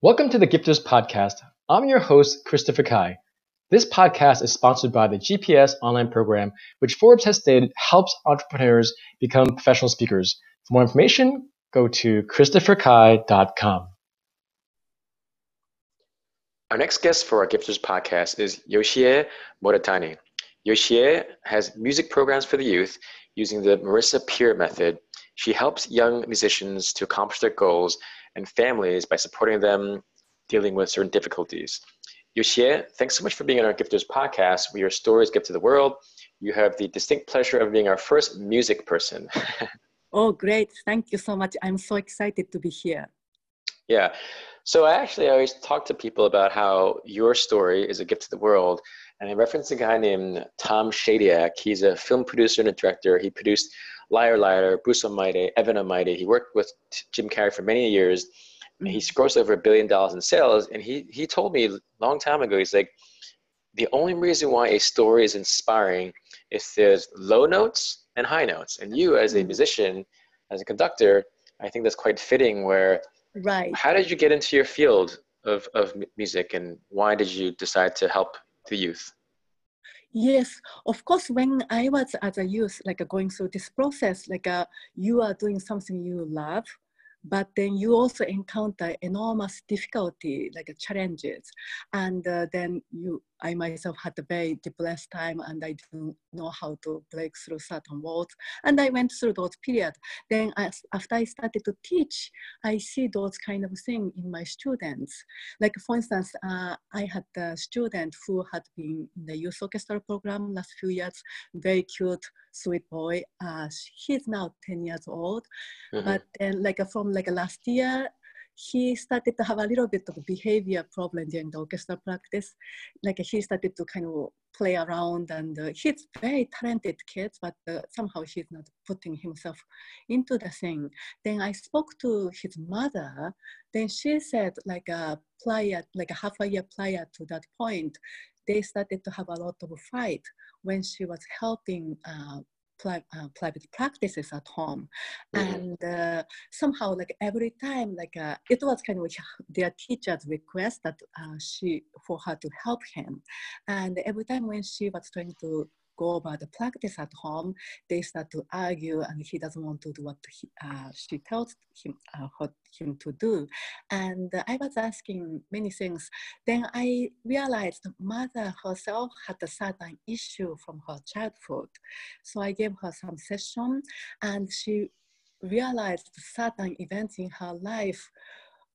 Welcome to the Gifters Podcast. I'm your host, Christopher Kai. This podcast is sponsored by the GPS online program, which Forbes has stated helps entrepreneurs become professional speakers. For more information, go to christopherkai.com. Our next guest for our Gifters podcast is Yoshie Muratani. Yoshie has music programs for the youth using the Marisa Peer method. She helps young musicians to accomplish their goals and families by supporting them dealing with certain difficulties. Yoshie, thanks so much for being on our Gifters podcast, where your stories give to the world. You have the distinct pleasure of being our first music person. oh, great. Thank you so much. I'm so excited to be here. Yeah. So I actually always talk to people about how your story is a gift to the world. And I referenced a guy named Tom Shadyac. He's a film producer and a director. He produced Liar Liar, Bruce Almighty, Evan Almighty. He worked with Jim Carrey for many years. Mm-hmm. He grossed over a billion dollars in sales. And he, he told me a long time ago, he's like, the only reason why a story is inspiring is there's low notes and high notes. And you, as a mm-hmm. musician, as a conductor, I think that's quite fitting. Where, right? How did you get into your field of of music, and why did you decide to help the youth? Yes, of course. When I was as a youth, like uh, going through this process, like uh, you are doing something you love, but then you also encounter enormous difficulty, like uh, challenges, and uh, then you I myself had a very depressed time and I didn't know how to break through certain walls. And I went through those periods. Then as, after I started to teach, I see those kind of things in my students. Like for instance, uh, I had a student who had been in the youth orchestra program last few years, very cute, sweet boy. Uh, he's now 10 years old. Mm-hmm. But then like from like last year, he started to have a little bit of behavior problem during the orchestra practice. Like he started to kind of play around and uh, he's very talented kid, but uh, somehow he's not putting himself into the thing. Then I spoke to his mother. Then she said like a prior, like a half a year prior to that point, they started to have a lot of fight when she was helping uh, uh, private practices at home mm-hmm. and uh, somehow like every time like uh, it was kind of their teacher's request that uh, she for her to help him and every time when she was trying to go over the practice at home, they start to argue and he doesn't want to do what he, uh, she tells him, uh, him to do. And I was asking many things. Then I realized mother herself had a certain issue from her childhood. So I gave her some session and she realized certain events in her life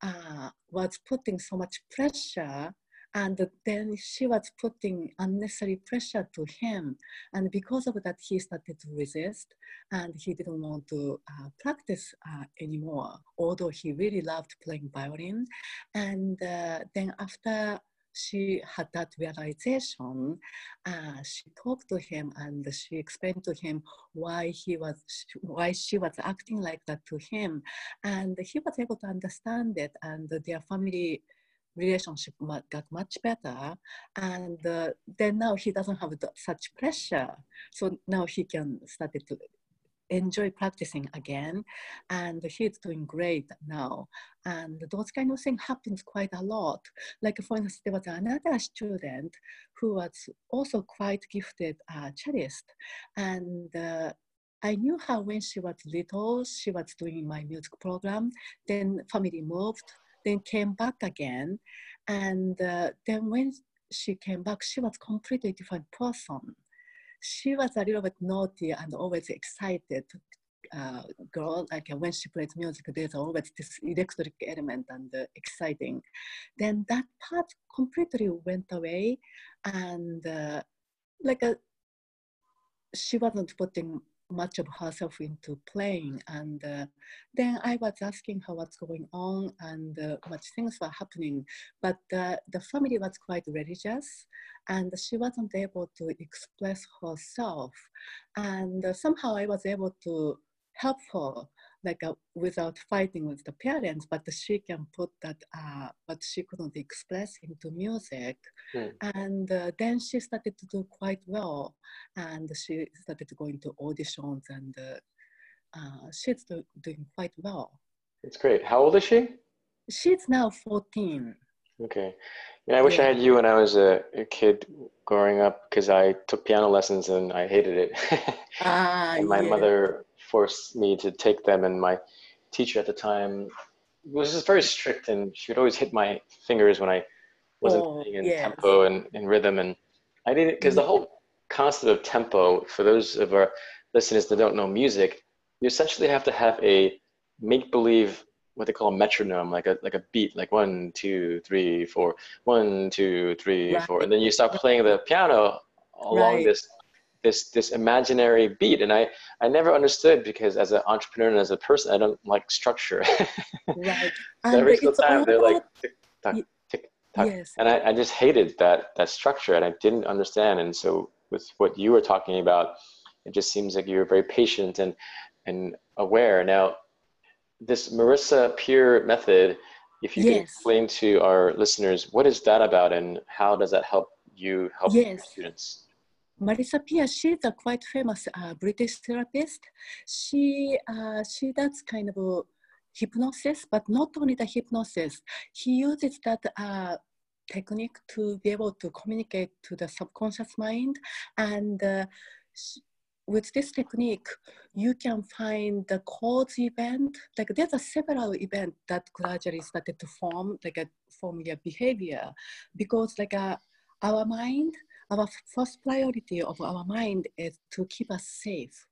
uh, was putting so much pressure and then she was putting unnecessary pressure to him. And because of that, he started to resist and he didn't want to uh, practice uh, anymore, although he really loved playing violin. And uh, then after she had that realization, uh, she talked to him and she explained to him why he was, why she was acting like that to him. And he was able to understand it and their family relationship got much better and uh, then now he doesn't have such pressure so now he can start to enjoy practicing again and he's doing great now and those kind of things happens quite a lot like for instance there was another student who was also quite gifted uh, cellist and uh, I knew her when she was little. She was doing my music program. Then family moved then came back again. And uh, then when she came back, she was completely different person. She was a little bit naughty and always excited uh, girl. Like uh, when she plays music, there's always this electric element and uh, exciting. Then that part completely went away, and uh, like a, uh, she wasn't putting much of herself into playing. And uh, then I was asking her what's going on and uh, much things were happening. But uh, the family was quite religious and she wasn't able to express herself. And somehow I was able to help her like uh, without fighting with the parents, but she can put that uh, what she couldn't express into music. Mm. And uh, then she started to do quite well, and she started going to auditions, and uh, uh, she's do, doing quite well. It's great. How old is she? She's now 14. Okay. Yeah, I wish yeah. I had you when I was a, a kid growing up because I took piano lessons and I hated it. ah, and my yeah. mother forced me to take them, and my teacher at the time was just very strict, and she would always hit my fingers when I wasn't oh, in yes. tempo and in rhythm. And I didn't because the whole concept of tempo, for those of our listeners that don't know music, you essentially have to have a make believe what they call a metronome, like a like a beat, like one, two, three, four, one, two, three, right. four, and then you start playing the piano along right. this this this imaginary beat. And I I never understood because as an entrepreneur and as a person, I don't like structure. right. so every single time they're like tick tock, tick tock, yes. and I, I just hated that that structure, and I didn't understand. And so with what you were talking about, it just seems like you're very patient and and aware. Now this Marisa Peer method, if you yes. can explain to our listeners, what is that about and how does that help you help yes. students? Marisa Peer, she's a quite famous uh, British therapist. She, uh, she does kind of a hypnosis, but not only the hypnosis. He uses that uh, technique to be able to communicate to the subconscious mind. And uh, she, with this technique, you can find the cause event. Like there's a several event that gradually started to form, like a form your behavior, because like uh, our mind, our first priority of our mind is to keep us safe,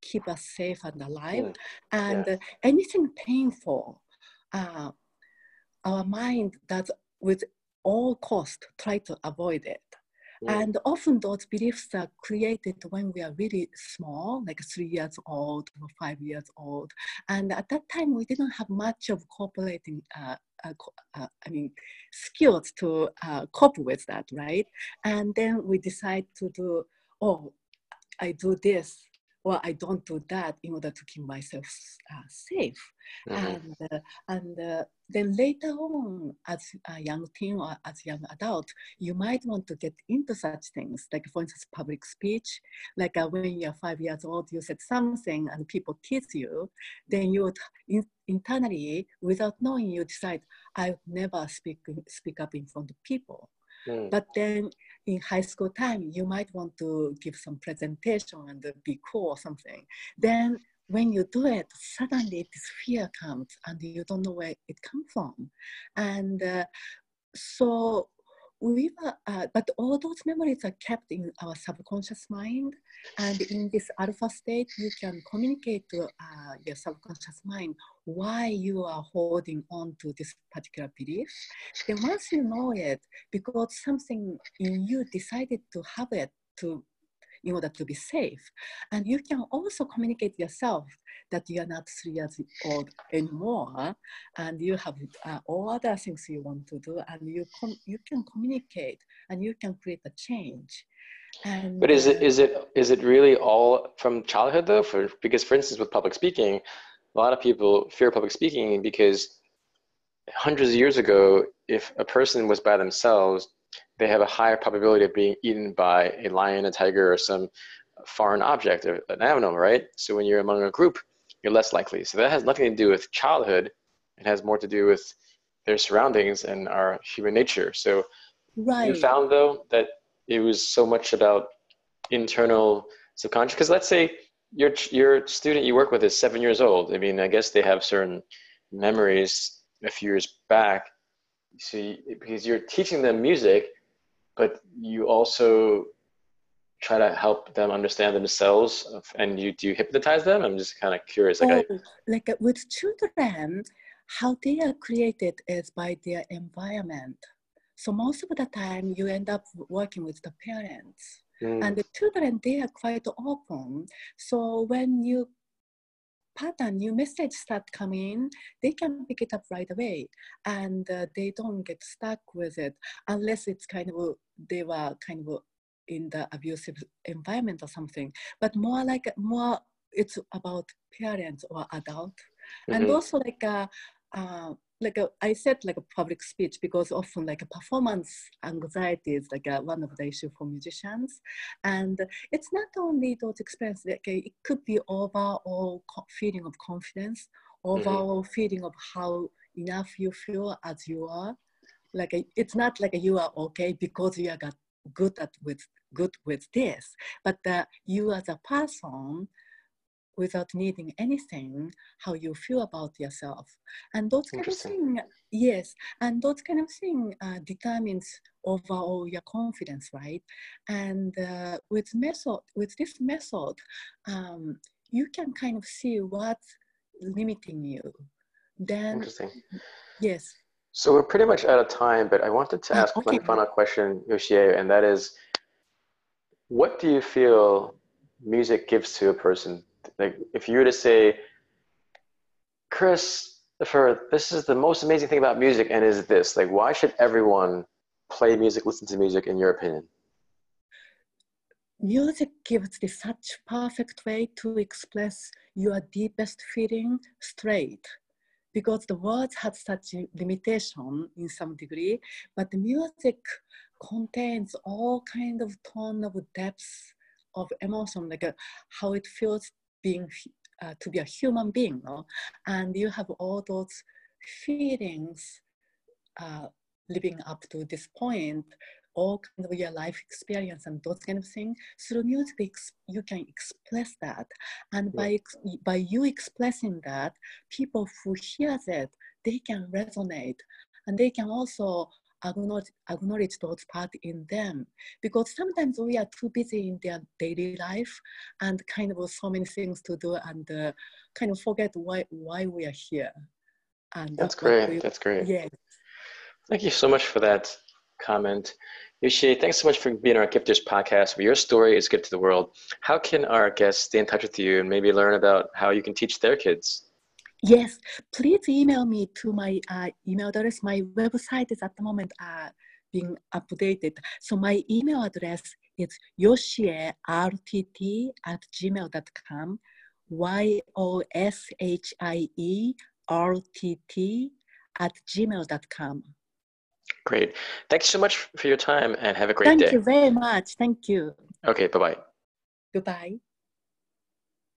keep us safe and alive, mm. and yeah. anything painful, uh, our mind does with all cost try to avoid it. And often those beliefs are created when we are really small, like three years old or five years old. And at that time, we didn't have much of cooperating, uh, uh, uh, I mean, skills to uh, cope with that, right? And then we decide to do, oh, I do this or I don't do that in order to keep myself uh, safe. Mm-hmm. And, uh, and uh, then later on, as a young teen or as a young adult, you might want to get into such things, like for instance, public speech. Like uh, when you're five years old, you said something and people tease you, then you would in- internally, without knowing, you decide, I'll never speak, speak up in front of people. Mm. But then in high school time, you might want to give some presentation and be cool or something. Then when you do it, suddenly this fear comes and you don't know where it comes from. And uh, so we were, uh, but all those memories are kept in our subconscious mind. And in this alpha state, you can communicate to uh, your subconscious mind why you are holding on to this particular belief. Then once you know it, because something in you decided to have it to in order to be safe. And you can also communicate yourself that you are not three years old anymore, and you have uh, all other things you want to do, and you com- you can communicate and you can create a change. And, but is it uh, is it is it really all from childhood though? For because for instance, with public speaking, a lot of people fear public speaking because hundreds of years ago, if a person was by themselves they have a higher probability of being eaten by a lion, a tiger, or some foreign object, or an animal, right? So when you're among a group, you're less likely. So that has nothing to do with childhood. It has more to do with their surroundings and our human nature. So right. you found though that it was so much about internal subconscious. Because let's say your your student you work with is seven years old. I mean, I guess they have certain memories a few years back see because you're teaching them music but you also try to help them understand themselves and you do you hypnotize them? I'm just kind of curious like, oh, I, like uh, with children how they are created is by their environment. So most of the time you end up working with the parents. Mm. and the children they are quite open. So when you pattern, new message start coming, they can pick it up right away, and uh, they don't get stuck with it unless it's kind of they were kind of in the abusive environment or something. But more like more, it's about parents or adult, mm-hmm. and also like uh, uh, like a, I said like a public speech because often like a performance anxiety is like a, one of the issue for musicians, and it's not only those experiences. Like it could be overall feeling of confidence, overall mm-hmm. feeling of how enough you feel as you are. Like it's not like you are okay because you are got good at with good with this, but uh, you as a person without needing anything, how you feel about yourself. And those kind of thing, yes, and those kind of thing uh, determines overall your confidence, right? And uh, with method, with this method, um, you can kind of see what's limiting you. Then, Interesting. Yes. So we're pretty much out of time, but I wanted to ah, ask okay. one final question, Yoshie, and that is, what do you feel music gives to a person like if you were to say, Chris, for this is the most amazing thing about music, and is this like why should everyone play music, listen to music, in your opinion? Music gives the such perfect way to express your deepest feeling straight because the words have such limitation in some degree, but the music contains all kind of tone of depths of emotion, like uh, how it feels being uh, to be a human being, no? and you have all those feelings uh, living up to this point, all kind of your life experience and those kind of things. Through music, you can express that, and by by you expressing that, people who hear that they can resonate, and they can also acknowledge, acknowledge those parts in them because sometimes we are too busy in their daily life and kind of so many things to do and uh, kind of forget why why we are here and that's great we, that's great yeah thank you so much for that comment Yoshie, thanks so much for being on our Gifters podcast. Your story is good to the world. How can our guests stay in touch with you and maybe learn about how you can teach their kids? Yes, please email me to my uh, email address. My website is at the moment uh, being updated. So my email address is yoshiertt at gmail.com, Y-O-S-H-I-E-R-T-T at gmail.com. Great. Thanks so much for your time and have a great Thank day. Thank you very much. Thank you. Okay, bye-bye. Goodbye.